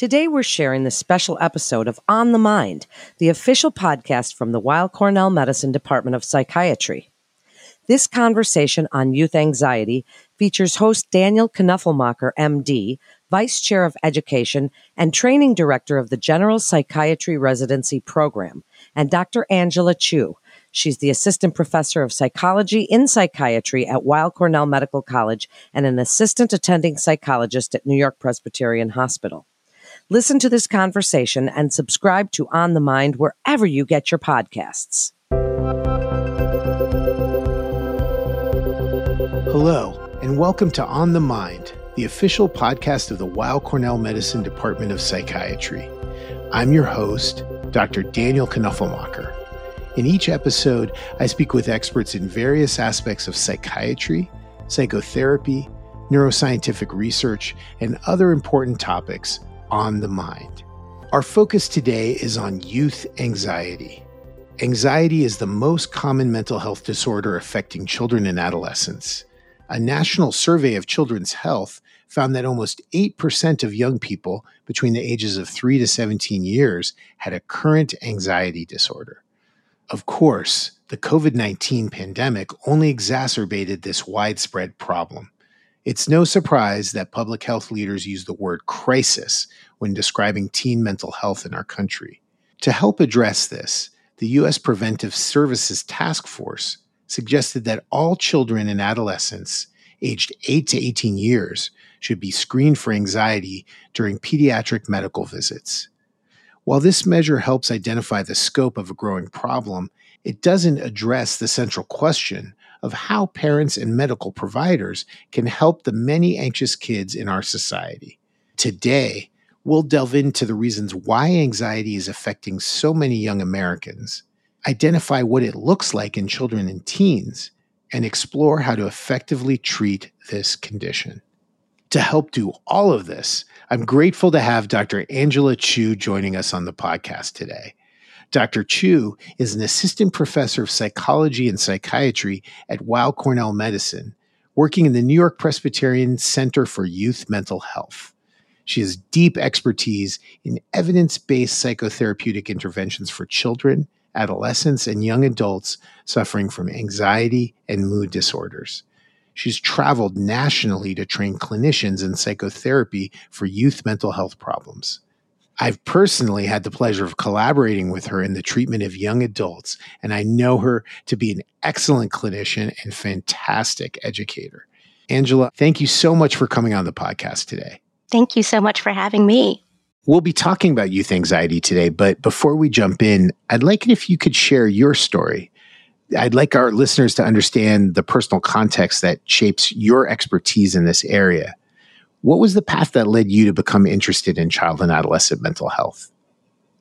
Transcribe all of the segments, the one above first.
Today, we're sharing the special episode of On the Mind, the official podcast from the Weill Cornell Medicine Department of Psychiatry. This conversation on youth anxiety features host Daniel Knoepflmacher, MD, Vice Chair of Education and Training Director of the General Psychiatry Residency Program, and Dr. Angela Chiu. She's the Assistant Professor of Psychology in Psychiatry at Weill Cornell Medical College and an Assistant Attending Psychologist at New York Presbyterian Hospital. Listen to this conversation and subscribe to On the Mind wherever you get your podcasts. Hello, and welcome to On the Mind, the official podcast of the Weill Cornell Medicine Department of Psychiatry. I'm your host, Dr. Daniel Knoepflmacher. In each episode, I speak with experts in various aspects of psychiatry, psychotherapy, neuroscientific research, and other important topics on the mind. Our focus today is on youth anxiety. Anxiety is the most common mental health disorder affecting children and adolescents. A national survey of children's health found that almost 8% of young people between the ages of 3 to 17 years had a current anxiety disorder. Of course, the COVID 19 pandemic only exacerbated this widespread problem. It's no surprise that public health leaders use the word crisis when describing teen mental health in our country. To help address this, the U.S. Preventive Services Task Force suggested that all children and adolescents aged 8 to 18 years should be screened for anxiety during pediatric medical visits. While this measure helps identify the scope of a growing problem, it doesn't address the central question of how parents and medical providers can help the many anxious kids in our society. Today, we'll delve into the reasons why anxiety is affecting so many young Americans, identify what it looks like in children and teens, and explore how to effectively treat this condition. To help do all of this, I'm grateful to have Dr. Angela Chiu joining us on the podcast today. Dr. Chiu is an assistant professor of psychology and psychiatry at Weill Cornell Medicine, working in the New York Presbyterian Center for Youth Mental Health. She has deep expertise in evidence based psychotherapeutic interventions for children, adolescents, and young adults suffering from anxiety and mood disorders. She's traveled nationally to train clinicians in psychotherapy for youth mental health problems. I've personally had the pleasure of collaborating with her in the treatment of young adults, and I know her to be an excellent clinician and fantastic educator. Angela, thank you so much for coming on the podcast today. Thank you so much for having me. We'll be talking about youth anxiety today, but before we jump in, I'd like it if you could share your story. I'd like our listeners to understand the personal context that shapes your expertise in this area. What was the path that led you to become interested in child and adolescent mental health?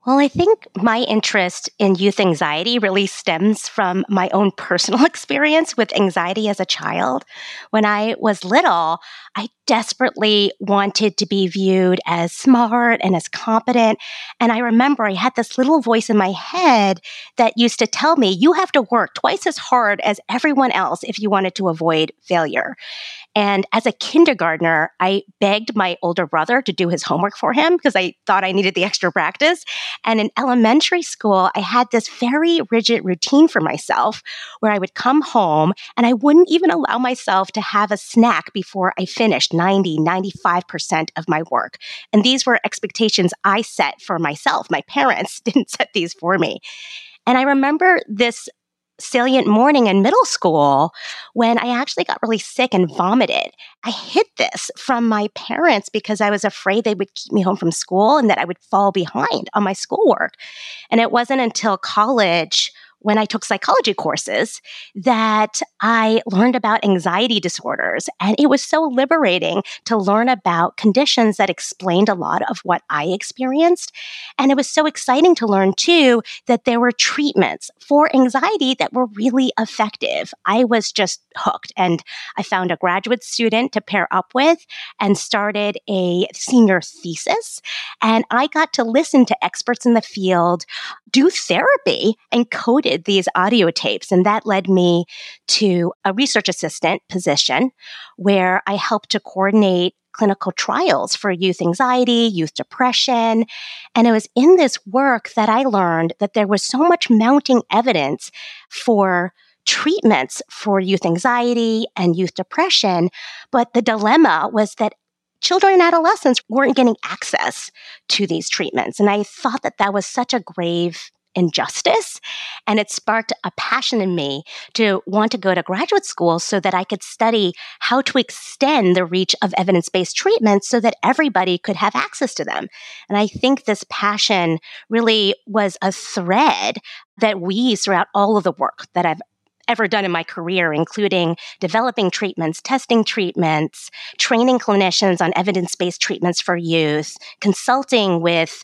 Well, I think my interest in youth anxiety really stems from my own personal experience with anxiety as a child. When I was little, I desperately wanted to be viewed as smart and as competent. And I remember I had this little voice in my head that used to tell me, you have to work twice as hard as everyone else if you wanted to avoid failure. And as a kindergartner, I begged my older brother to do his homework for him because I thought I needed the extra practice. And in elementary school, I had this very rigid routine for myself where I would come home and I wouldn't even allow myself to have a snack before I finished 90, 95% of my work. And these were expectations I set for myself. My parents didn't set these for me. And I remember this salient morning in middle school when I actually got really sick and vomited. I hid this from my parents because I was afraid they would keep me home from school and that I would fall behind on my schoolwork. And it wasn't until college when I took psychology courses that I learned about anxiety disorders. And it was so liberating to learn about conditions that explained a lot of what I experienced. And it was so exciting to learn too that there were treatments for anxiety that were really effective. I was just hooked and I found a graduate student to pair up with and started a senior thesis. And I got to listen to experts in the field do therapy and coded these audio tapes. And that led me to a research assistant position where I helped to coordinate clinical trials for youth anxiety, youth depression. And it was in this work that I learned that there was so much mounting evidence for treatments for youth anxiety and youth depression. But the dilemma was that children and adolescents weren't getting access to these treatments. And I thought that that was such a grave injustice. And it sparked a passion in me to want to go to graduate school so that I could study how to extend the reach of evidence based treatments so that everybody could have access to them. And I think this passion really was a thread that weaves throughout all of the work that I've ever done in my career, including developing treatments, testing treatments, training clinicians on evidence based treatments for youth, consulting with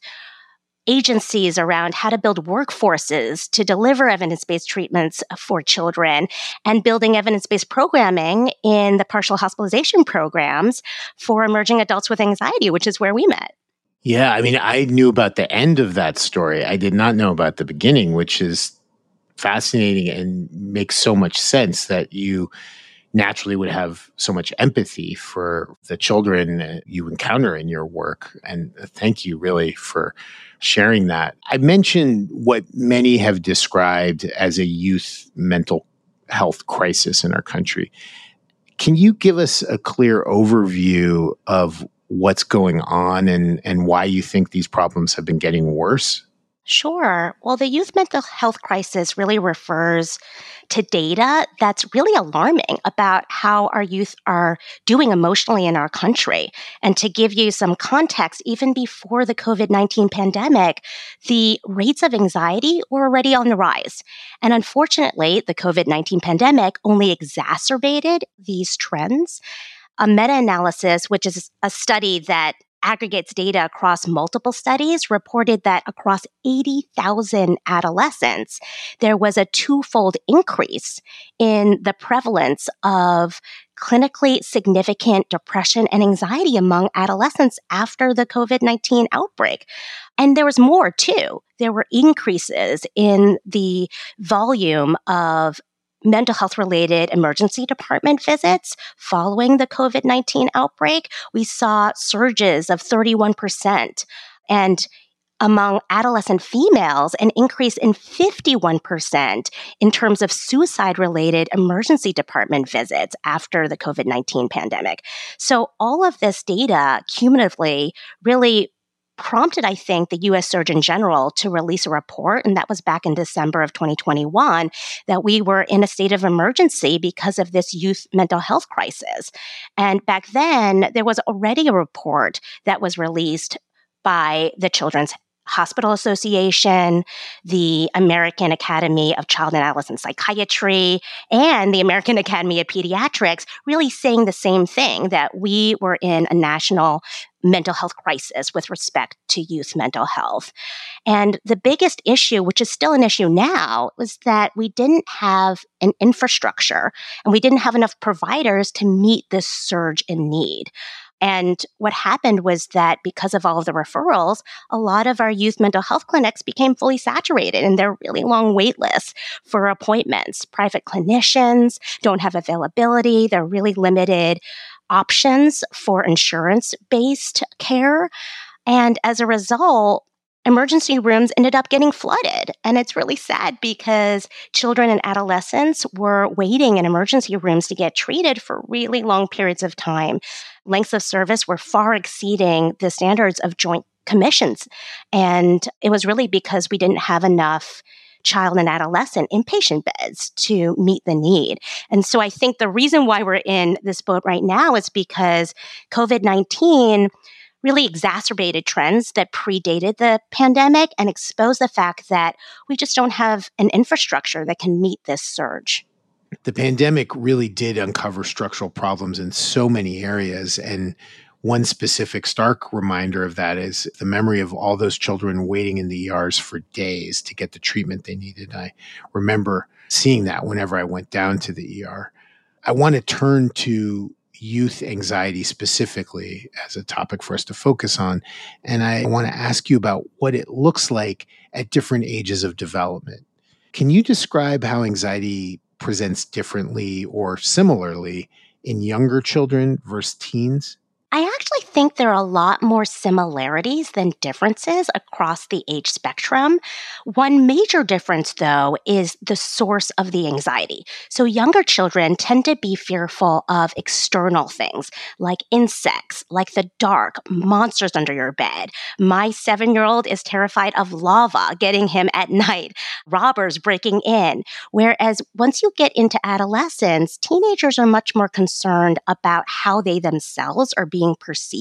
agencies around how to build workforces to deliver evidence based treatments for children and building evidence based programming in the partial hospitalization programs for emerging adults with anxiety, which is where we met. Yeah, I mean, I knew about the end of that story. I did not know about the beginning, which is fascinating and makes so much sense that you naturally would have so much empathy for the children you encounter in your work. And thank you really for sharing that. I mentioned what many have described as a youth mental health crisis in our country. Can you give us a clear overview of what's going on and, and why you think these problems have been getting worse? Sure. Well, the youth mental health crisis really refers to data that's really alarming about how our youth are doing emotionally in our country. And to give you some context, even before the COVID 19 pandemic, the rates of anxiety were already on the rise. And unfortunately, the COVID 19 pandemic only exacerbated these trends. A meta analysis, which is a study that aggregates data across multiple studies reported that across 80,000 adolescents, there was a twofold increase in the prevalence of clinically significant depression and anxiety among adolescents after the COVID 19 outbreak. And there was more too. There were increases in the volume of mental health related emergency department visits following the COVID 19 outbreak. We saw surges of 31%. And among adolescent females, an increase in 51% in terms of suicide related emergency department visits after the COVID 19 pandemic. So, all of this data cumulatively really prompted, I think, the US Surgeon General to release a report, and that was back in December of 2021, that we were in a state of emergency because of this youth mental health crisis. And back then, there was already a report that was released by the Children's Hospital Association, the American Academy of Child and Adolescent Psychiatry, and the American Academy of Pediatrics, really saying the same thing that we were in a national mental health crisis with respect to youth mental health. And the biggest issue, which is still an issue now, was that we didn't have an infrastructure and we didn't have enough providers to meet this surge in need. And what happened was that because of all of the referrals, a lot of our youth mental health clinics became fully saturated and there are really long wait lists for appointments. Private clinicians don't have availability. They're really limited options for insurance based care. And as a result, emergency rooms ended up getting flooded. And it's really sad because children and adolescents were waiting in emergency rooms to get treated for really long periods of time. Lengths of service were far exceeding the standards of joint commissions. And it was really because we didn't have enough child and adolescent inpatient beds to meet the need. And so I think the reason why we're in this boat right now is because COVID 19 really exacerbated trends that predated the pandemic and exposed the fact that we just don't have an infrastructure that can meet this surge. The pandemic really did uncover structural problems in so many areas. And one specific stark reminder of that is the memory of all those children waiting in the ERs for days to get the treatment they needed. I remember seeing that whenever I went down to the ER. I want to turn to youth anxiety specifically as a topic for us to focus on. And I want to ask you about what it looks like at different ages of development. Can you describe how anxiety presents differently or similarly in younger children versus teens? I actually think there are a lot more similarities than differences across the age spectrum. One major difference, though, is the source of the anxiety. So, younger children tend to be fearful of external things like insects, like the dark, monsters under your bed. My seven year old is terrified of lava getting him at night, robbers breaking in. Whereas once you get into adolescence, teenagers are much more concerned about how they themselves are being being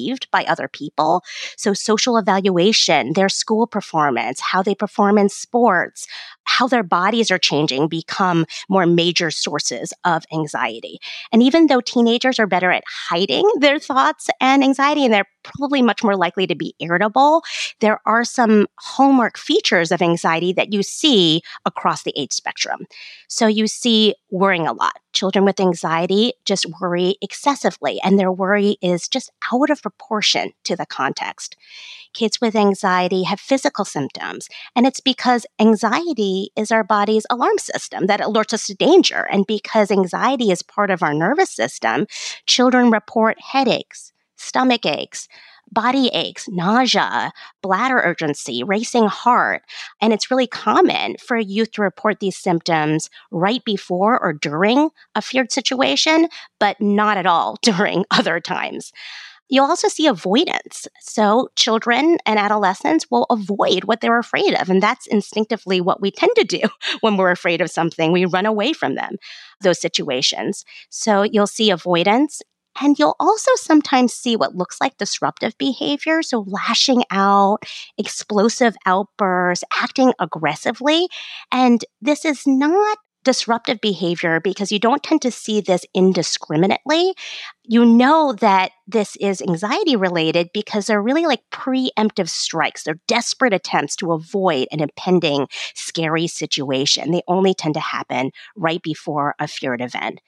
perceived by other people. So, social evaluation, their school performance, how they perform in sports, how their bodies are changing become more major sources of anxiety. And even though teenagers are better at hiding their thoughts and anxiety, and they're probably much more likely to be irritable, there are some hallmark features of anxiety that you see across the age spectrum. So you see worrying a lot. Children with anxiety just worry excessively, and their worry is just out of proportion to the context kids with anxiety have physical symptoms. And it's because anxiety is our body's alarm system that alerts us to danger. And because anxiety is part of our nervous system, children report headaches, stomach aches, body aches, nausea, bladder urgency, racing heart. And it's really common for youth to report these symptoms right before or during a feared situation, but not at all during other times. You'll also see avoidance. So, children and adolescents will avoid what they're afraid of. And that's instinctively what we tend to do when we're afraid of something. We run away from them, those situations. So, you'll see avoidance. And you'll also sometimes see what looks like disruptive behavior. So, lashing out, explosive outbursts, acting aggressively. And this is not disruptive behavior because you don't tend to see this indiscriminately. You know that this is anxiety related because they're really like preemptive strikes. They're desperate attempts to avoid an impending scary situation. They only tend to happen right before a feared event.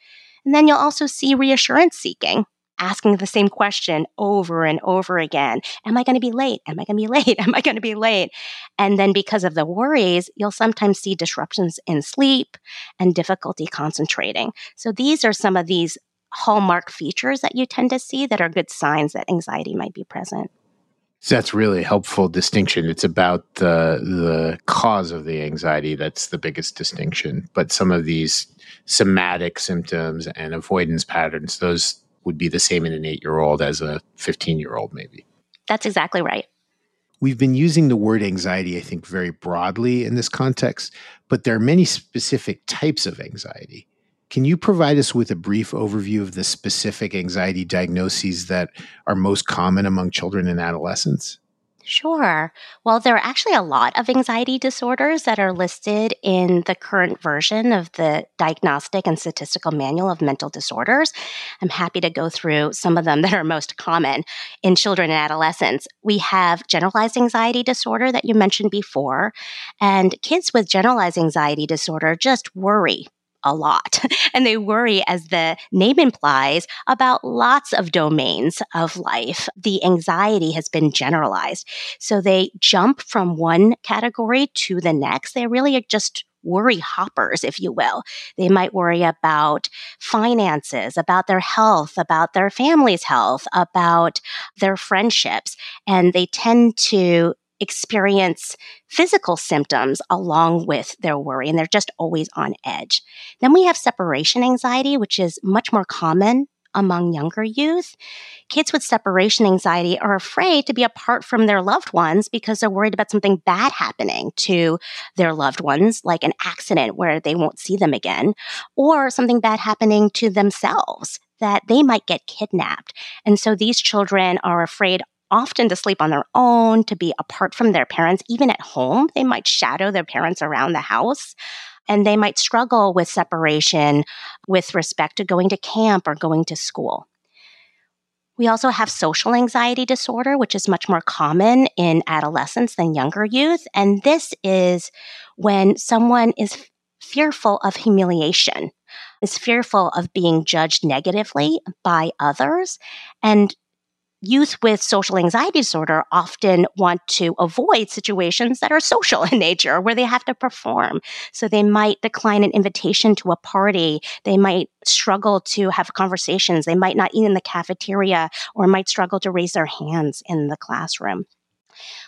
And then you'll also see reassurance seeking asking the same question over and over again. Am I going to be late? Am I going to be late? Am I going to be late? And then because of the worries, you'll sometimes see disruptions in sleep and difficulty concentrating. So these are some of these hallmark features that you tend to see that are good signs that anxiety might be present. So that's really helpful distinction. It's about the the cause of the anxiety that's the biggest distinction. But some of these somatic symptoms and avoidance patterns, those would be the same in an eight year old as a 15 year old, maybe. That's exactly right. We've been using the word anxiety, I think, very broadly in this context, but there are many specific types of anxiety. Can you provide us with a brief overview of the specific anxiety diagnoses that are most common among children and adolescents? Sure. Well, there are actually a lot of anxiety disorders that are listed in the current version of the Diagnostic and Statistical Manual of Mental Disorders. I'm happy to go through some of them that are most common in children and adolescents. We have generalized anxiety disorder that you mentioned before, and kids with generalized anxiety disorder just worry a lot. and they worry, as the name implies, about lots of domains of life. The anxiety has been generalized. So they jump from one category to the next. They really are just worry hoppers, if you will. They might worry about finances, about their health, about their family's health, about their friendships. And they tend to experience physical symptoms along with their worry, and they're just always on edge. Then we have separation anxiety, which is much more common among younger youth. Kids with separation anxiety are afraid to be apart from their loved ones because they're worried about something bad happening to their loved ones, like an accident where they won't see them again, or something bad happening to themselves that they might get kidnapped. And so these children are afraid often to sleep on their own, to be apart from their parents, even at home. They might shadow their parents around the house. And they might struggle with separation with respect to going to camp or going to school. We also have social anxiety disorder, which is much more common in adolescents than younger youth. And this is when someone is fearful of humiliation, is fearful of being judged negatively by others, and youth with social anxiety disorder often want to avoid situations that are social in nature where they have to perform. So they might decline an invitation to a party. They might struggle to have conversations. They might not eat in the cafeteria or might struggle to raise their hands in the classroom.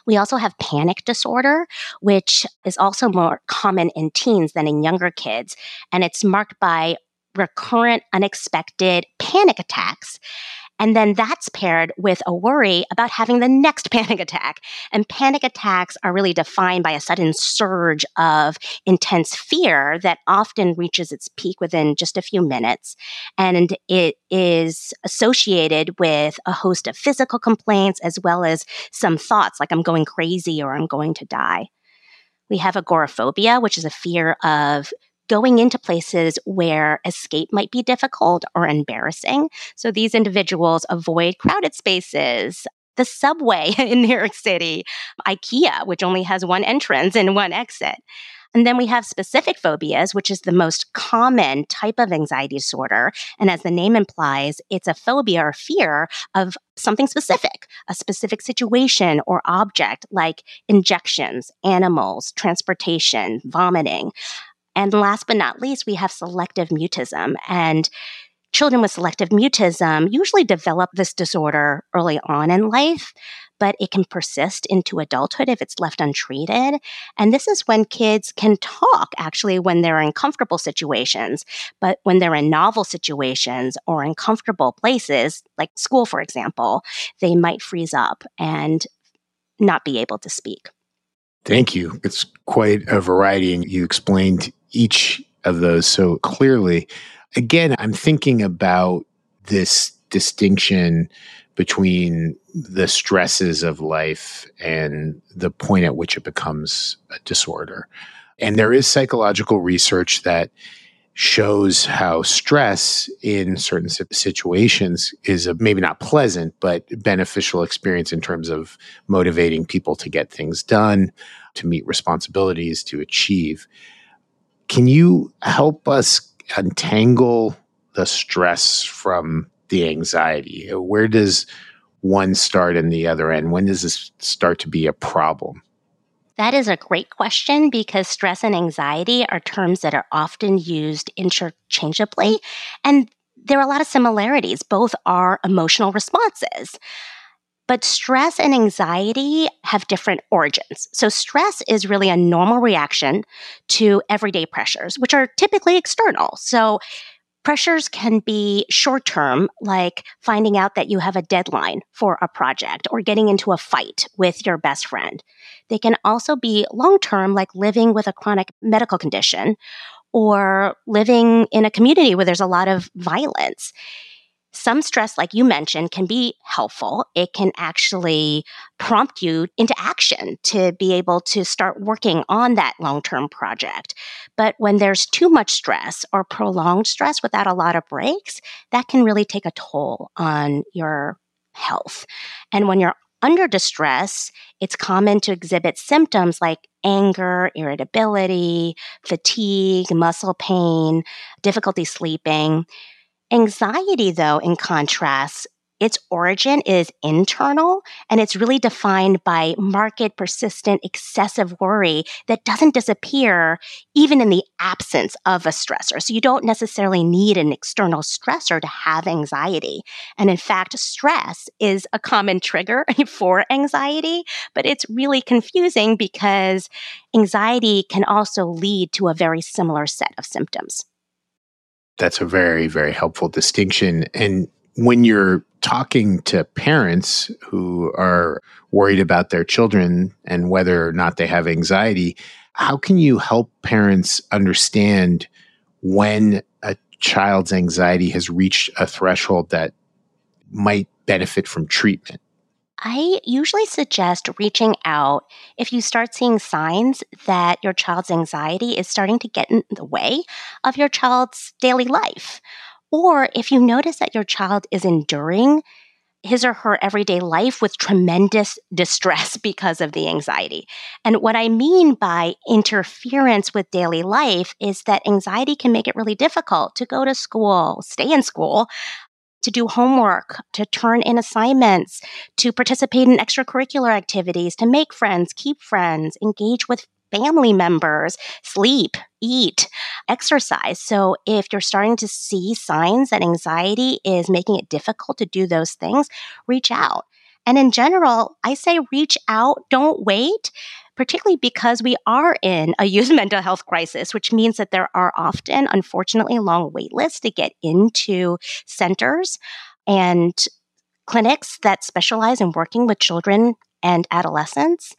We also have panic disorder, which is also more common in teens than in younger kids. And it's marked by recurrent, unexpected panic attacks. And then that's paired with a worry about having the next panic attack. And panic attacks are really defined by a sudden surge of intense fear that often reaches its peak within just a few minutes. And it is associated with a host of physical complaints as well as some thoughts like I'm going crazy or I'm going to die. We have agoraphobia, which is a fear of going into places where escape might be difficult or embarrassing. So these individuals avoid crowded spaces, the subway in New York City, IKEA, which only has one entrance and one exit. And then we have specific phobias, which is the most common type of anxiety disorder. And as the name implies, it's a phobia or fear of something specific, a specific situation or object like injections, animals, transportation, vomiting. And last but not least, we have selective mutism. And children with selective mutism usually develop this disorder early on in life, but it can persist into adulthood if it's left untreated. And this is when kids can talk actually when they're in comfortable situations, but when they're in novel situations or in comfortable places, like school, for example, they might freeze up and not be able to speak. Thank you. It's quite a variety, and you explained each of those so clearly. Again, I'm thinking about this distinction between the stresses of life and the point at which it becomes a disorder. And there is psychological research that shows how stress in certain situations is a maybe not pleasant, but beneficial experience in terms of motivating people to get things done, to meet responsibilities, to achieve. Can you help us untangle the stress from the anxiety? Where does one start and the other end? When does this start to be a problem? That is a great question because stress and anxiety are terms that are often used interchangeably. And there are a lot of similarities. Both are emotional responses. But stress and anxiety have different origins. So, stress is really a normal reaction to everyday pressures, which are typically external. So, pressures can be short term, like finding out that you have a deadline for a project or getting into a fight with your best friend. They can also be long term, like living with a chronic medical condition or living in a community where there's a lot of violence some stress, like you mentioned, can be helpful. It can actually prompt you into action to be able to start working on that long term project. But when there's too much stress or prolonged stress without a lot of breaks, that can really take a toll on your health. And when you're under distress, it's common to exhibit symptoms like anger, irritability, fatigue, muscle pain, difficulty sleeping. Anxiety, though, in contrast, its origin is internal and it's really defined by marked, persistent, excessive worry that doesn't disappear even in the absence of a stressor. So you don't necessarily need an external stressor to have anxiety. And in fact, stress is a common trigger for anxiety, but it's really confusing because anxiety can also lead to a very similar set of symptoms that's a very, very helpful distinction. And when you're talking to parents who are worried about their children and whether or not they have anxiety, how can you help parents understand when a child's anxiety has reached a threshold that might benefit from treatment? I usually suggest reaching out if you start seeing signs that your child's anxiety is starting to get in the way of your child's daily life. Or if you notice that your child is enduring his or her everyday life with tremendous distress because of the anxiety. And what I mean by interference with daily life is that anxiety can make it really difficult to go to school, stay in school, to do homework, to turn in assignments, to participate in extracurricular activities, to make friends, keep friends, engage with family members, sleep, eat, exercise. So if you're starting to see signs that anxiety is making it difficult to do those things, reach out. And in general, I say reach out, don't wait, particularly because we are in a youth mental health crisis, which means that there are often, unfortunately, long wait lists to get into centers and clinics that specialize in working with children and adolescents.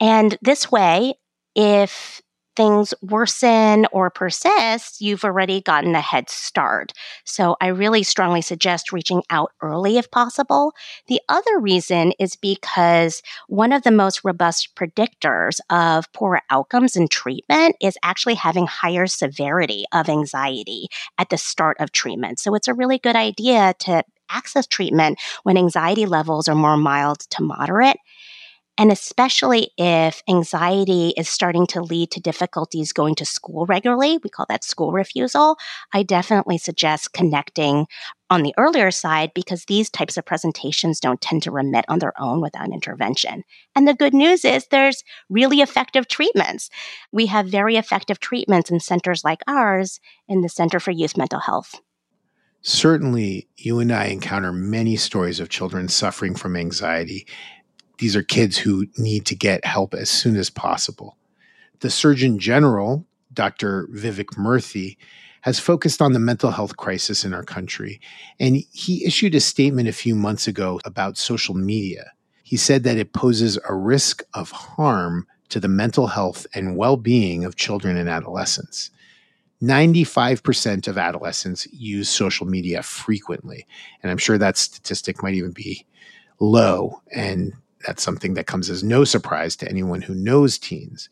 And this way, if things worsen or persist, you've already gotten a head start. So I really strongly suggest reaching out early if possible. The other reason is because one of the most robust predictors of poor outcomes in treatment is actually having higher severity of anxiety at the start of treatment. So it's a really good idea to access treatment when anxiety levels are more mild to moderate and especially if anxiety is starting to lead to difficulties going to school regularly, we call that school refusal, I definitely suggest connecting on the earlier side because these types of presentations don't tend to remit on their own without intervention. And the good news is there's really effective treatments. We have very effective treatments in centers like ours in the Center for Youth Mental Health. Certainly, you and I encounter many stories of children suffering from anxiety these are kids who need to get help as soon as possible. The Surgeon General, Dr. Vivek Murthy, has focused on the mental health crisis in our country, and he issued a statement a few months ago about social media. He said that it poses a risk of harm to the mental health and well being of children and adolescents. 95% of adolescents use social media frequently. And I'm sure that statistic might even be low. And that's something that comes as no surprise to anyone who knows teens.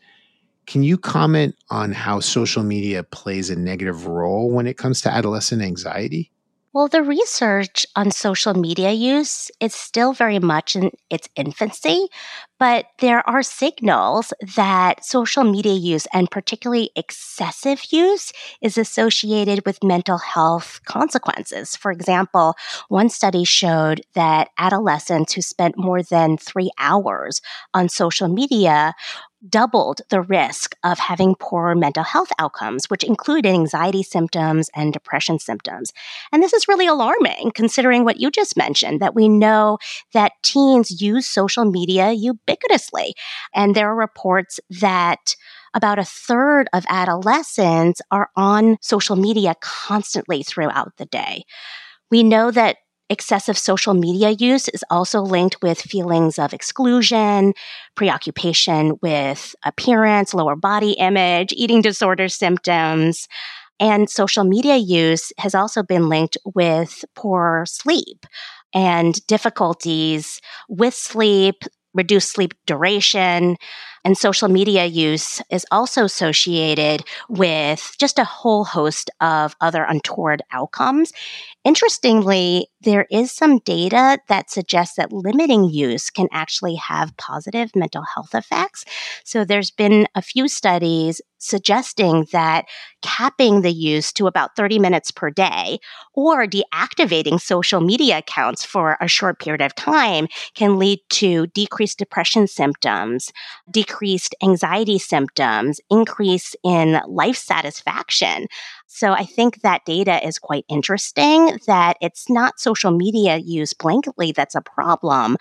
Can you comment on how social media plays a negative role when it comes to adolescent anxiety? Well, the research on social media use is still very much in its infancy, but there are signals that social media use and particularly excessive use is associated with mental health consequences. For example, one study showed that adolescents who spent more than three hours on social media doubled the risk of having poor mental health outcomes, which included anxiety symptoms and depression symptoms. And this is really alarming considering what you just mentioned that we know that teens use social media ubiquitously. And there are reports that about a third of adolescents are on social media constantly throughout the day. We know that excessive social media use is also linked with feelings of exclusion, preoccupation with appearance, lower body image, eating disorder symptoms. And social media use has also been linked with poor sleep and difficulties with sleep, reduced sleep duration, and social media use is also associated with just a whole host of other untoward outcomes. Interestingly, there is some data that suggests that limiting use can actually have positive mental health effects. So there's been a few studies suggesting that capping the use to about 30 minutes per day or deactivating social media accounts for a short period of time can lead to decreased depression symptoms, decreased anxiety symptoms, increase in life satisfaction. So I think that data is quite interesting that it's not social media use blanketly that's a problem,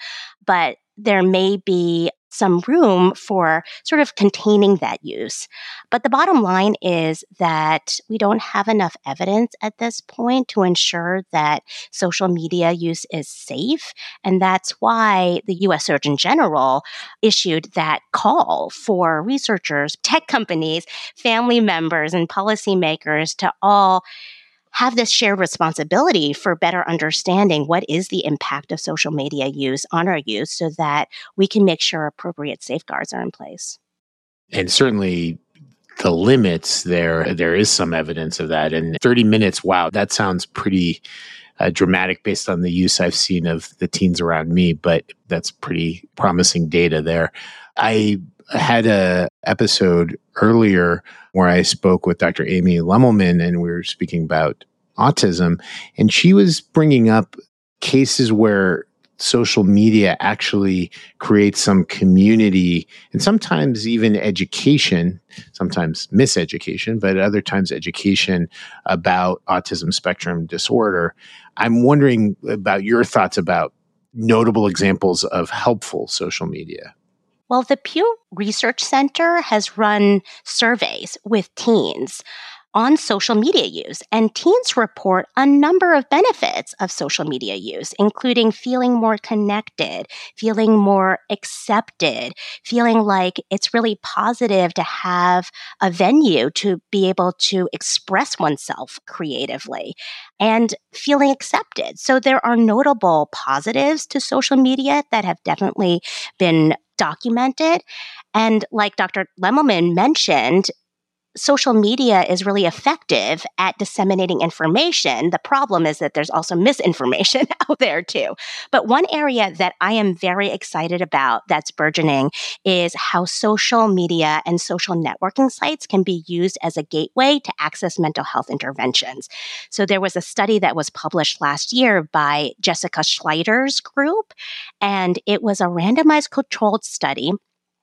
but there may be some room for sort of containing that use. But the bottom line is that we don't have enough evidence at this point to ensure that social media use is safe. And that's why the US Surgeon General issued that call for researchers, tech companies, family members, and policymakers to all have this shared responsibility for better understanding what is the impact of social media use on our youth so that we can make sure appropriate safeguards are in place. And certainly the limits there there is some evidence of that and 30 minutes wow that sounds pretty uh, dramatic based on the use I've seen of the teens around me but that's pretty promising data there I had a episode earlier where I spoke with Dr. Amy Lemelman and we were speaking about autism. And she was bringing up cases where social media actually creates some community and sometimes even education, sometimes miseducation, but other times education about autism spectrum disorder. I'm wondering about your thoughts about notable examples of helpful social media. Well, the Pew Research Center has run surveys with teens on social media use. And teens report a number of benefits of social media use, including feeling more connected, feeling more accepted, feeling like it's really positive to have a venue to be able to express oneself creatively and feeling accepted. So there are notable positives to social media that have definitely been documented. And like Dr. Lemelman mentioned, social media is really effective at disseminating information. The problem is that there's also misinformation out there too. But one area that I am very excited about that's burgeoning is how social media and social networking sites can be used as a gateway to access mental health interventions. So there was a study that was published last year by Jessica Schleider's group, and it was a randomized controlled study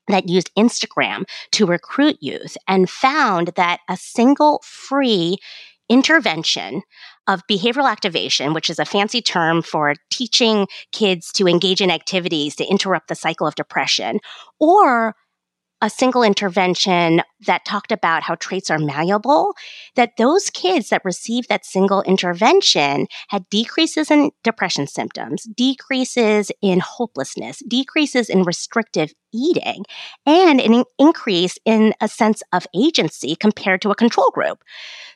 that used Instagram to recruit youth and found that a single free intervention of behavioral activation, which is a fancy term for teaching kids to engage in activities to interrupt the cycle of depression, or a single intervention that talked about how traits are malleable, that those kids that received that single intervention had decreases in depression symptoms, decreases in hopelessness, decreases in restrictive eating, and an increase in a sense of agency compared to a control group.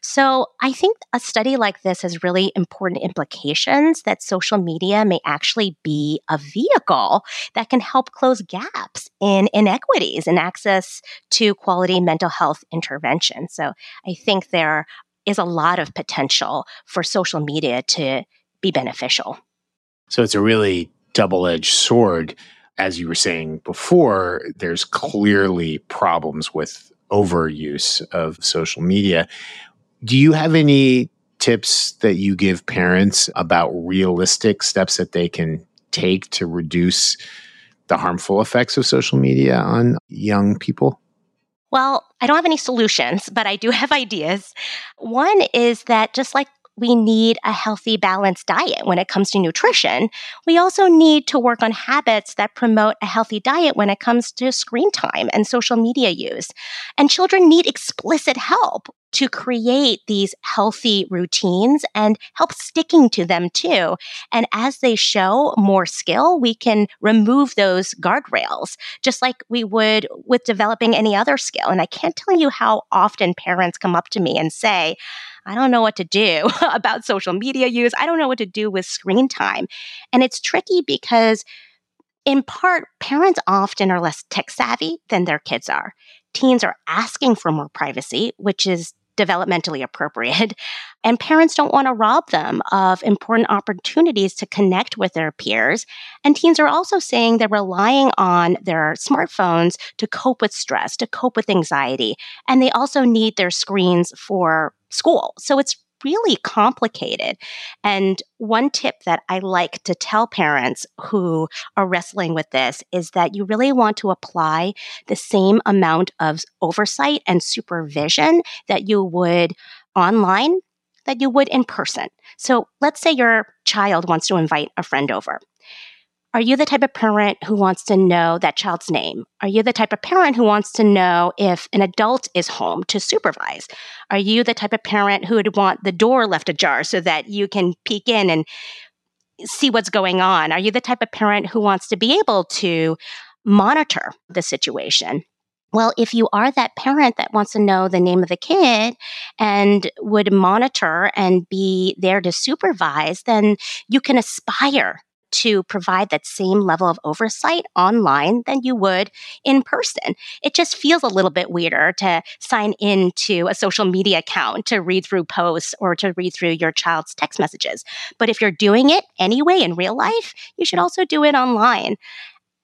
So I think a study like this has really important implications that social media may actually be a vehicle that can help close gaps in inequities in access to quality mental health intervention. So I think there is a lot of potential for social media to be beneficial. So it's a really double edged sword. As you were saying before, there's clearly problems with overuse of social media. Do you have any tips that you give parents about realistic steps that they can take to reduce the harmful effects of social media on young people? Well, I don't have any solutions, but I do have ideas. One is that just like we need a healthy, balanced diet when it comes to nutrition. We also need to work on habits that promote a healthy diet when it comes to screen time and social media use. And children need explicit help to create these healthy routines and help sticking to them too. And as they show more skill, we can remove those guardrails, just like we would with developing any other skill. And I can't tell you how often parents come up to me and say, I don't know what to do about social media use. I don't know what to do with screen time. And it's tricky because, in part, parents often are less tech savvy than their kids are. Teens are asking for more privacy, which is developmentally appropriate. And parents don't want to rob them of important opportunities to connect with their peers. And teens are also saying they're relying on their smartphones to cope with stress, to cope with anxiety. And they also need their screens for school. So it's really complicated. And one tip that I like to tell parents who are wrestling with this is that you really want to apply the same amount of oversight and supervision that you would online that you would in person. So let's say your child wants to invite a friend over. Are you the type of parent who wants to know that child's name? Are you the type of parent who wants to know if an adult is home to supervise? Are you the type of parent who would want the door left ajar so that you can peek in and see what's going on? Are you the type of parent who wants to be able to monitor the situation? Well, if you are that parent that wants to know the name of the kid and would monitor and be there to supervise, then you can aspire to provide that same level of oversight online than you would in person. It just feels a little bit weirder to sign into a social media account to read through posts or to read through your child's text messages. But if you're doing it anyway in real life, you should also do it online.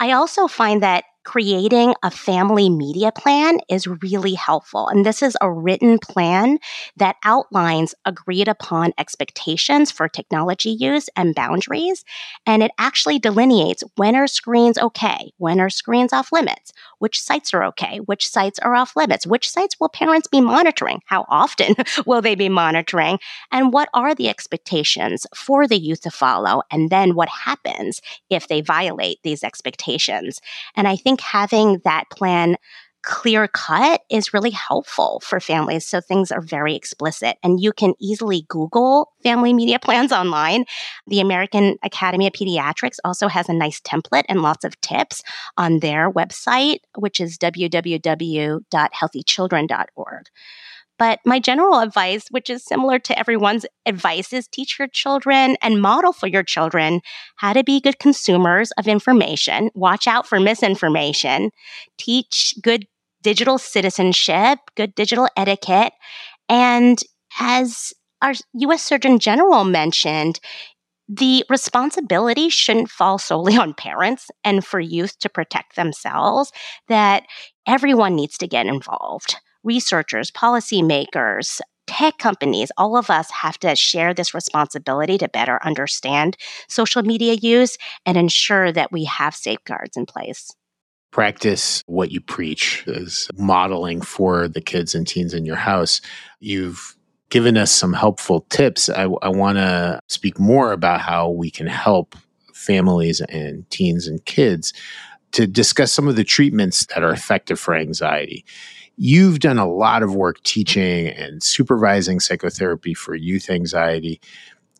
I also find that creating a family media plan is really helpful. And this is a written plan that outlines agreed upon expectations for technology use and boundaries. And it actually delineates when are screens okay? When are screens off limits? Which sites are okay? Which sites are off limits? Which sites will parents be monitoring? How often will they be monitoring? And what are the expectations for the youth to follow? And then what happens if they violate these expectations? And I think having that plan clear cut is really helpful for families. So things are very explicit and you can easily Google family media plans online. The American Academy of Pediatrics also has a nice template and lots of tips on their website, which is www.healthychildren.org. But my general advice, which is similar to everyone's advice, is teach your children and model for your children how to be good consumers of information, watch out for misinformation, teach good digital citizenship, good digital etiquette. And as our US Surgeon General mentioned, the responsibility shouldn't fall solely on parents and for youth to protect themselves, that everyone needs to get involved researchers, policymakers, tech companies, all of us have to share this responsibility to better understand social media use and ensure that we have safeguards in place. Practice what you preach is modeling for the kids and teens in your house. You've given us some helpful tips. I, I want to speak more about how we can help families and teens and kids to discuss some of the treatments that are effective for anxiety. You've done a lot of work teaching and supervising psychotherapy for youth anxiety.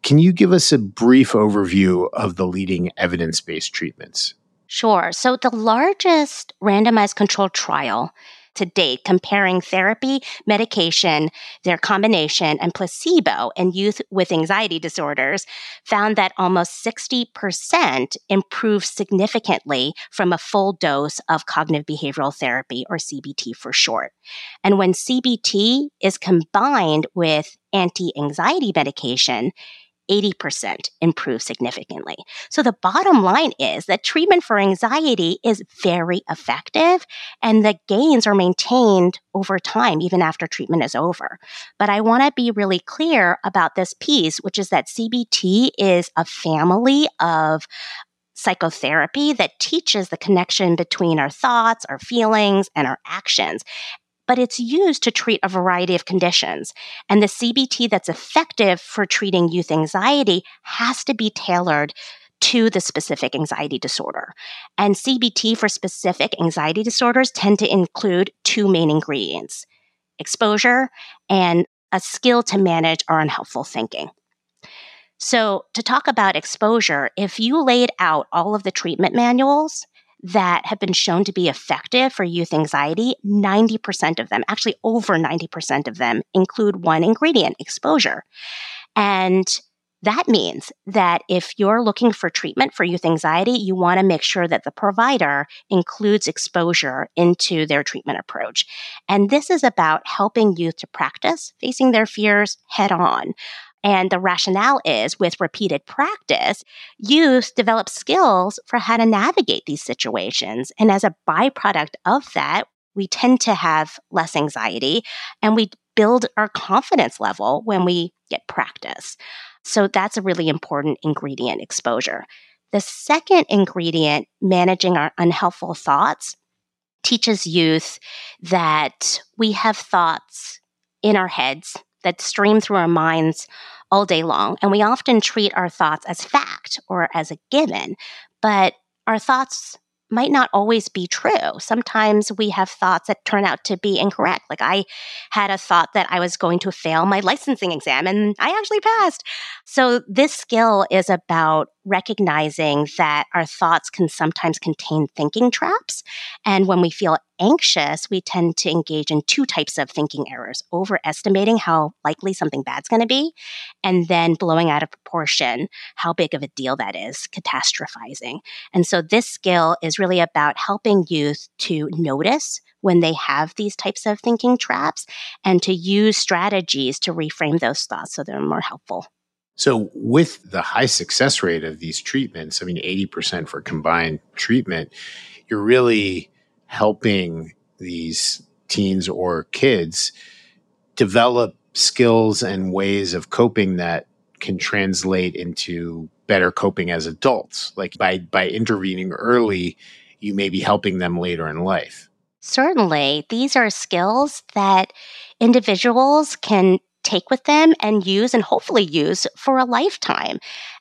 Can you give us a brief overview of the leading evidence based treatments? Sure. So, the largest randomized controlled trial to date comparing therapy, medication, their combination, and placebo in youth with anxiety disorders found that almost 60% improved significantly from a full dose of cognitive behavioral therapy, or CBT for short. And when CBT is combined with anti anxiety medication, 80% improve significantly. So the bottom line is that treatment for anxiety is very effective and the gains are maintained over time, even after treatment is over. But I want to be really clear about this piece, which is that CBT is a family of psychotherapy that teaches the connection between our thoughts, our feelings, and our actions but it's used to treat a variety of conditions. And the CBT that's effective for treating youth anxiety has to be tailored to the specific anxiety disorder. And CBT for specific anxiety disorders tend to include two main ingredients exposure and a skill to manage our unhelpful thinking. So, to talk about exposure, if you laid out all of the treatment manuals that have been shown to be effective for youth anxiety, 90% of them, actually over 90% of them, include one ingredient, exposure. And that means that if you're looking for treatment for youth anxiety, you want to make sure that the provider includes exposure into their treatment approach. And this is about helping youth to practice facing their fears head on. And the rationale is with repeated practice, youth develop skills for how to navigate these situations. And as a byproduct of that, we tend to have less anxiety and we build our confidence level when we get practice. So that's a really important ingredient exposure. The second ingredient, managing our unhelpful thoughts, teaches youth that we have thoughts in our heads that stream through our minds all day long. And we often treat our thoughts as fact or as a given, but our thoughts might not always be true. Sometimes we have thoughts that turn out to be incorrect. Like I had a thought that I was going to fail my licensing exam and I actually passed. So this skill is about recognizing that our thoughts can sometimes contain thinking traps. And when we feel anxious, we tend to engage in two types of thinking errors overestimating how likely something bad's going to be, and then blowing out of proportion how big of a deal that is, catastrophizing. And so this skill is really about helping youth to notice when they have these types of thinking traps and to use strategies to reframe those thoughts so they're more helpful. So, with the high success rate of these treatments, I mean, 80% for combined treatment, you're really helping these teens or kids develop skills and ways of coping that can translate into better coping as adults. Like by by intervening early you may be helping them later in life. Certainly. These are skills that individuals can take with them and use and hopefully use for a lifetime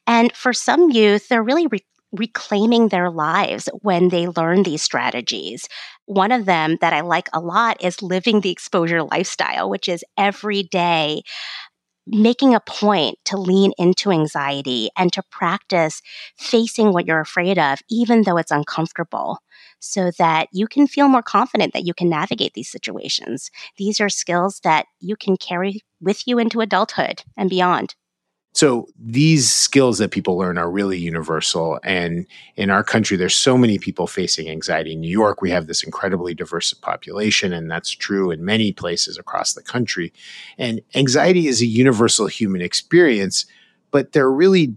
and for some youth they're really re- reclaiming their lives when they learn these strategies. One of them that I like a lot is living the exposure lifestyle, which is every day making a point to lean into anxiety and to practice facing what you're afraid of, even though it's uncomfortable, so that you can feel more confident that you can navigate these situations. These are skills that you can carry with you into adulthood and beyond. So these skills that people learn are really universal. And in our country, there's so many people facing anxiety. In New York, we have this incredibly diverse population, and that's true in many places across the country. And anxiety is a universal human experience, but there are really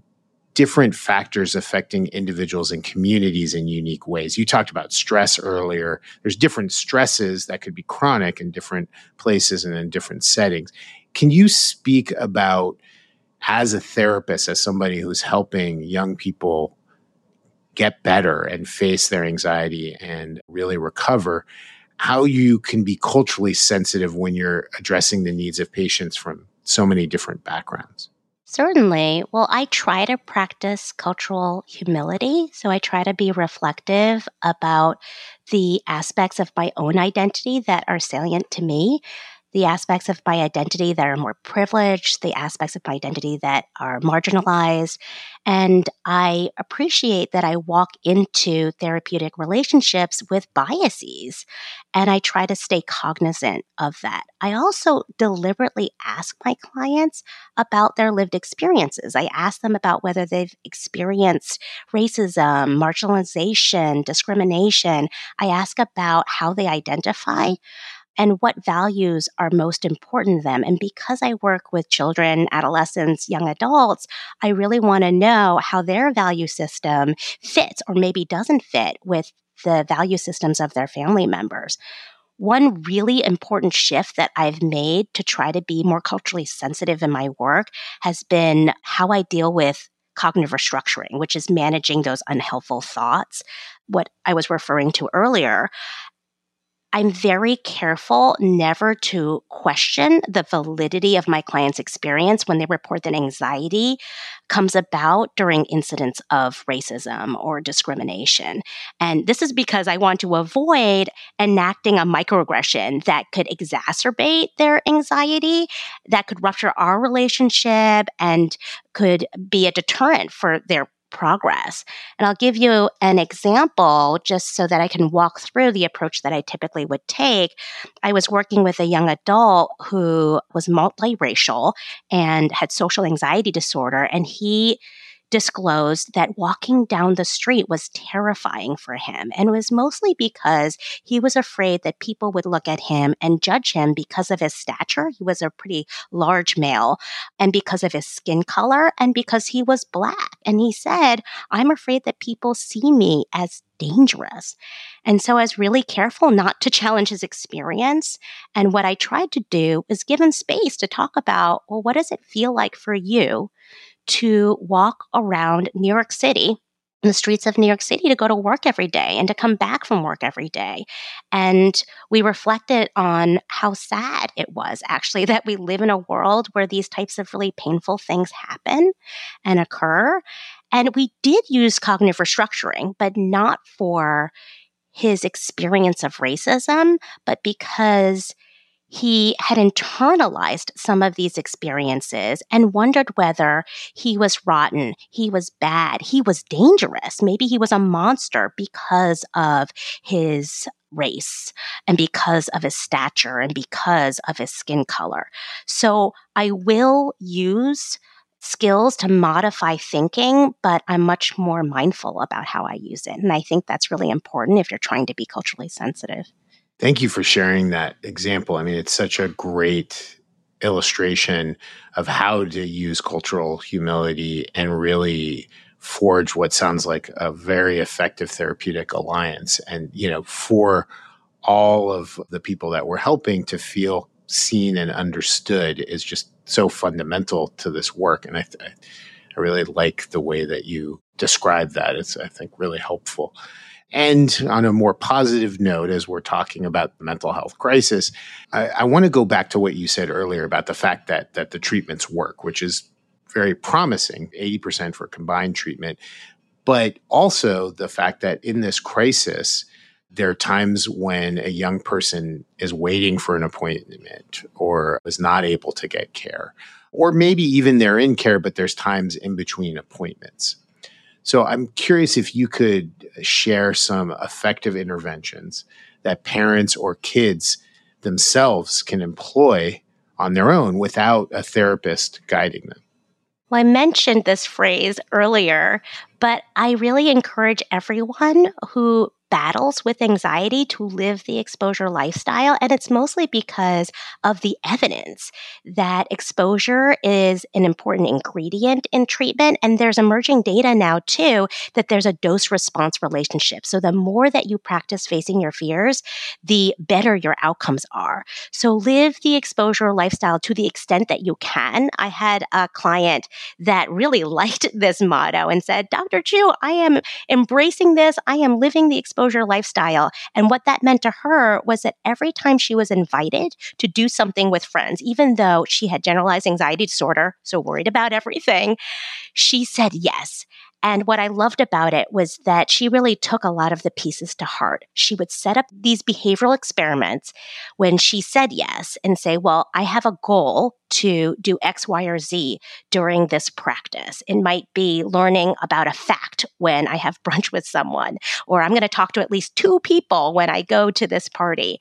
different factors affecting individuals and communities in unique ways. You talked about stress earlier. There's different stresses that could be chronic in different places and in different settings. Can you speak about as a therapist, as somebody who's helping young people get better and face their anxiety and really recover, how you can be culturally sensitive when you're addressing the needs of patients from so many different backgrounds. Certainly. Well, I try to practice cultural humility. So I try to be reflective about the aspects of my own identity that are salient to me the aspects of my identity that are more privileged, the aspects of my identity that are marginalized. And I appreciate that I walk into therapeutic relationships with biases and I try to stay cognizant of that. I also deliberately ask my clients about their lived experiences. I ask them about whether they've experienced racism, marginalization, discrimination. I ask about how they identify and what values are most important to them. And because I work with children, adolescents, young adults, I really want to know how their value system fits or maybe doesn't fit with the value systems of their family members. One really important shift that I've made to try to be more culturally sensitive in my work has been how I deal with cognitive restructuring, which is managing those unhelpful thoughts. What I was referring to earlier, I'm very careful never to question the validity of my client's experience when they report that anxiety comes about during incidents of racism or discrimination. And this is because I want to avoid enacting a microaggression that could exacerbate their anxiety, that could rupture our relationship, and could be a deterrent for their progress. And I'll give you an example just so that I can walk through the approach that I typically would take. I was working with a young adult who was multiracial and had social anxiety disorder, and he disclosed that walking down the street was terrifying for him. And was mostly because he was afraid that people would look at him and judge him because of his stature. He was a pretty large male, and because of his skin color, and because he was black. And he said, I'm afraid that people see me as dangerous. And so I was really careful not to challenge his experience. And what I tried to do is give him space to talk about, well, what does it feel like for you to walk around New York City the streets of New York City to go to work every day and to come back from work every day. And we reflected on how sad it was actually that we live in a world where these types of really painful things happen and occur. And we did use cognitive restructuring, but not for his experience of racism, but because he had internalized some of these experiences and wondered whether he was rotten, he was bad, he was dangerous. Maybe he was a monster because of his race and because of his stature and because of his skin color. So I will use skills to modify thinking, but I'm much more mindful about how I use it. And I think that's really important if you're trying to be culturally sensitive. Thank you for sharing that example. I mean, it's such a great illustration of how to use cultural humility and really forge what sounds like a very effective therapeutic alliance. And, you know, for all of the people that we're helping to feel seen and understood is just so fundamental to this work. And I, th- I really like the way that you describe that. It's, I think, really helpful. And on a more positive note, as we're talking about the mental health crisis, I, I want to go back to what you said earlier about the fact that that the treatments work, which is very promising, 80% for combined treatment, but also the fact that in this crisis, there are times when a young person is waiting for an appointment or is not able to get care, or maybe even they're in care, but there's times in between appointments. So I'm curious if you could share some effective interventions that parents or kids themselves can employ on their own without a therapist guiding them. Well, I mentioned this phrase earlier, but I really encourage everyone who battles with anxiety to live the exposure lifestyle. And it's mostly because of the evidence that exposure is an important ingredient in treatment. And there's emerging data now, too, that there's a dose response relationship. So the more that you practice facing your fears, the better your outcomes are. So live the exposure lifestyle to the extent that you can. I had a client that really liked this motto and said, Dr. Chiu, I am embracing this. I am living the exposure exposure lifestyle. And what that meant to her was that every time she was invited to do something with friends, even though she had generalized anxiety disorder, so worried about everything, she said yes. And what I loved about it was that she really took a lot of the pieces to heart. She would set up these behavioral experiments when she said yes and say, Well, I have a goal to do X, Y, or Z during this practice. It might be learning about a fact when I have brunch with someone, or I'm going to talk to at least two people when I go to this party.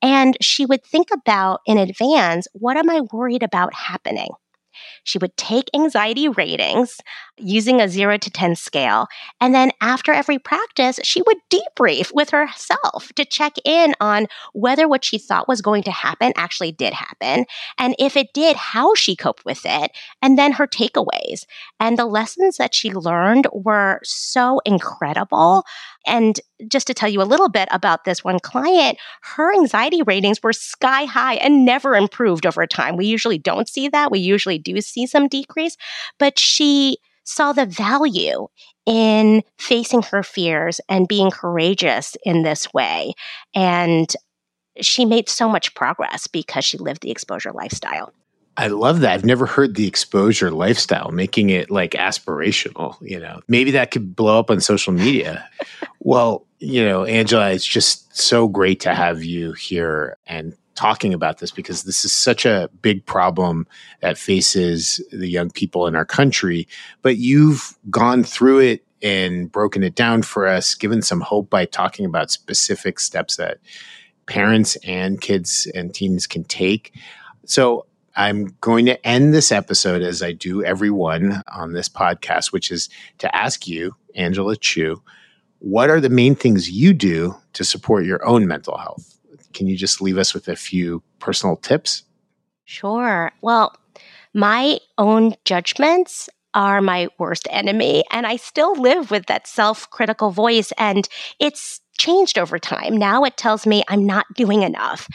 And she would think about in advance, what am I worried about happening? She would take anxiety ratings using a zero to 10 scale. And then after every practice, she would debrief with herself to check in on whether what she thought was going to happen actually did happen. And if it did, how she coped with it. And then her takeaways. And the lessons that she learned were so incredible. And just to tell you a little bit about this one client, her anxiety ratings were sky high and never improved over time. We usually don't see that. We usually do see some decrease, but she saw the value in facing her fears and being courageous in this way. And she made so much progress because she lived the exposure lifestyle. I love that. I've never heard the exposure lifestyle, making it like aspirational. You know, maybe that could blow up on social media. well, you know, Angela, it's just so great to have you here and talking about this because this is such a big problem that faces the young people in our country. But you've gone through it and broken it down for us, given some hope by talking about specific steps that parents and kids and teens can take. So I'm going to end this episode as I do everyone on this podcast, which is to ask you, Angela Chiu, what are the main things you do to support your own mental health? Can you just leave us with a few personal tips? Sure. Well, my own judgments are my worst enemy. And I still live with that self critical voice. And it's changed over time. Now it tells me I'm not doing enough.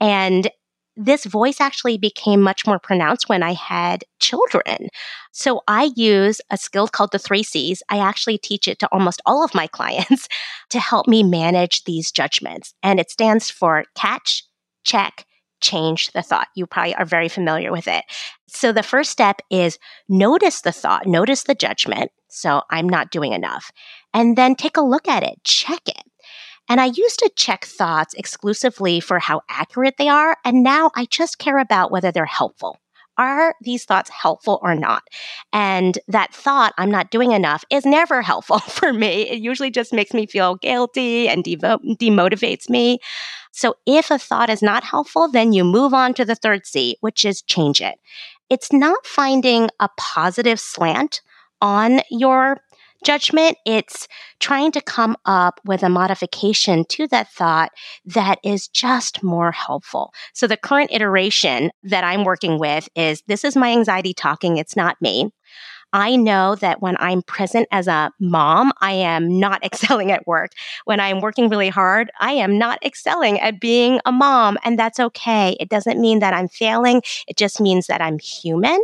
And this voice actually became much more pronounced when I had children. So I use a skill called the three C's. I actually teach it to almost all of my clients to help me manage these judgments. And it stands for catch, check, change the thought. You probably are very familiar with it. So the first step is notice the thought, notice the judgment. So I'm not doing enough. And then take a look at it, check it. And I used to check thoughts exclusively for how accurate they are. And now I just care about whether they're helpful. Are these thoughts helpful or not? And that thought, I'm not doing enough, is never helpful for me. It usually just makes me feel guilty and devo- demotivates me. So if a thought is not helpful, then you move on to the third C, which is change it. It's not finding a positive slant on your judgment. It's trying to come up with a modification to that thought that is just more helpful. So the current iteration that I'm working with is this is my anxiety talking. It's not me. I know that when I'm present as a mom, I am not excelling at work. When I'm working really hard, I am not excelling at being a mom. And that's okay. It doesn't mean that I'm failing, it just means that I'm human.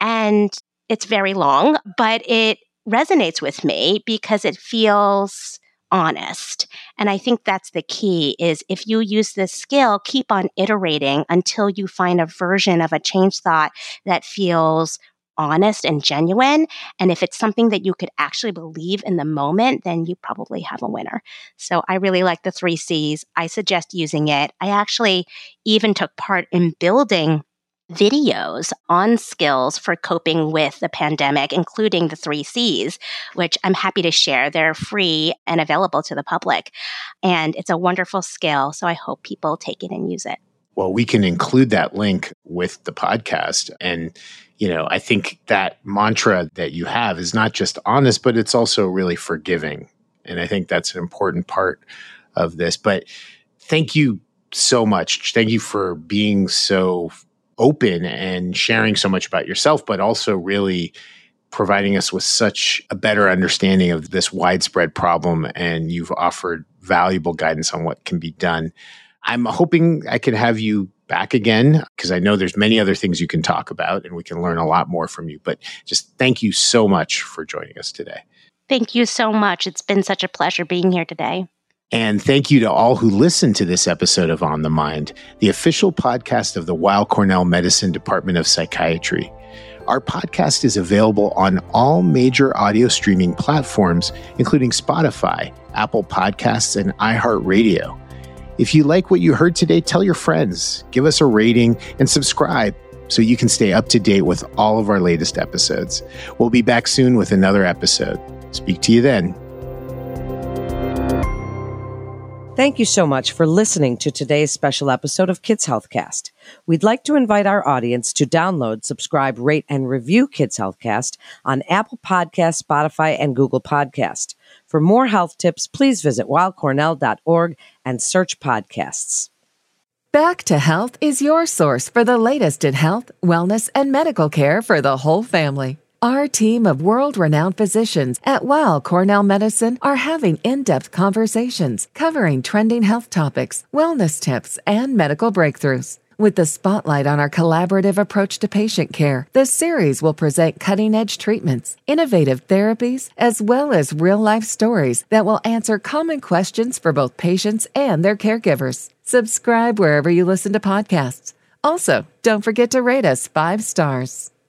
And it's very long, but it resonates with me because it feels honest. And I think that's the key is if you use this skill, keep on iterating until you find a version of a change thought that feels honest and genuine. And if it's something that you could actually believe in the moment, then you probably have a winner. So I really like the three C's. I suggest using it. I actually even took part in building videos on skills for coping with the pandemic, including the three C's, which I'm happy to share. They're free and available to the public. And it's a wonderful skill. So I hope people take it and use it. Well, we can include that link with the podcast. And, you know, I think that mantra that you have is not just honest, but it's also really forgiving. And I think that's an important part of this. But thank you so much. Thank you for being so open and sharing so much about yourself, but also really providing us with such a better understanding of this widespread problem. And you've offered valuable guidance on what can be done. I'm hoping I can have you back again because I know there's many other things you can talk about and we can learn a lot more from you. But just thank you so much for joining us today. Thank you so much. It's been such a pleasure being here today. And thank you to all who listened to this episode of On the Mind, the official podcast of the Weill Cornell Medicine Department of Psychiatry. Our podcast is available on all major audio streaming platforms, including Spotify, Apple Podcasts, and iHeartRadio. If you like what you heard today, tell your friends, give us a rating, and subscribe so you can stay up to date with all of our latest episodes. We'll be back soon with another episode. Speak to you then. Thank you so much for listening to today's special episode of Kids Healthcast. We'd like to invite our audience to download, subscribe, rate, and review Kids Healthcast on Apple Podcast, Spotify, and Google Podcast. For more health tips, please visit weillcornell.org and search podcasts. Back to Health is your source for the latest in health, wellness, and medical care for the whole family. Our team of world renowned physicians at Weill Cornell Medicine are having in depth conversations covering trending health topics, wellness tips, and medical breakthroughs. With the spotlight on our collaborative approach to patient care, the series will present cutting edge treatments, innovative therapies, as well as real life stories that will answer common questions for both patients and their caregivers. Subscribe wherever you listen to podcasts. Also, don't forget to rate us five stars.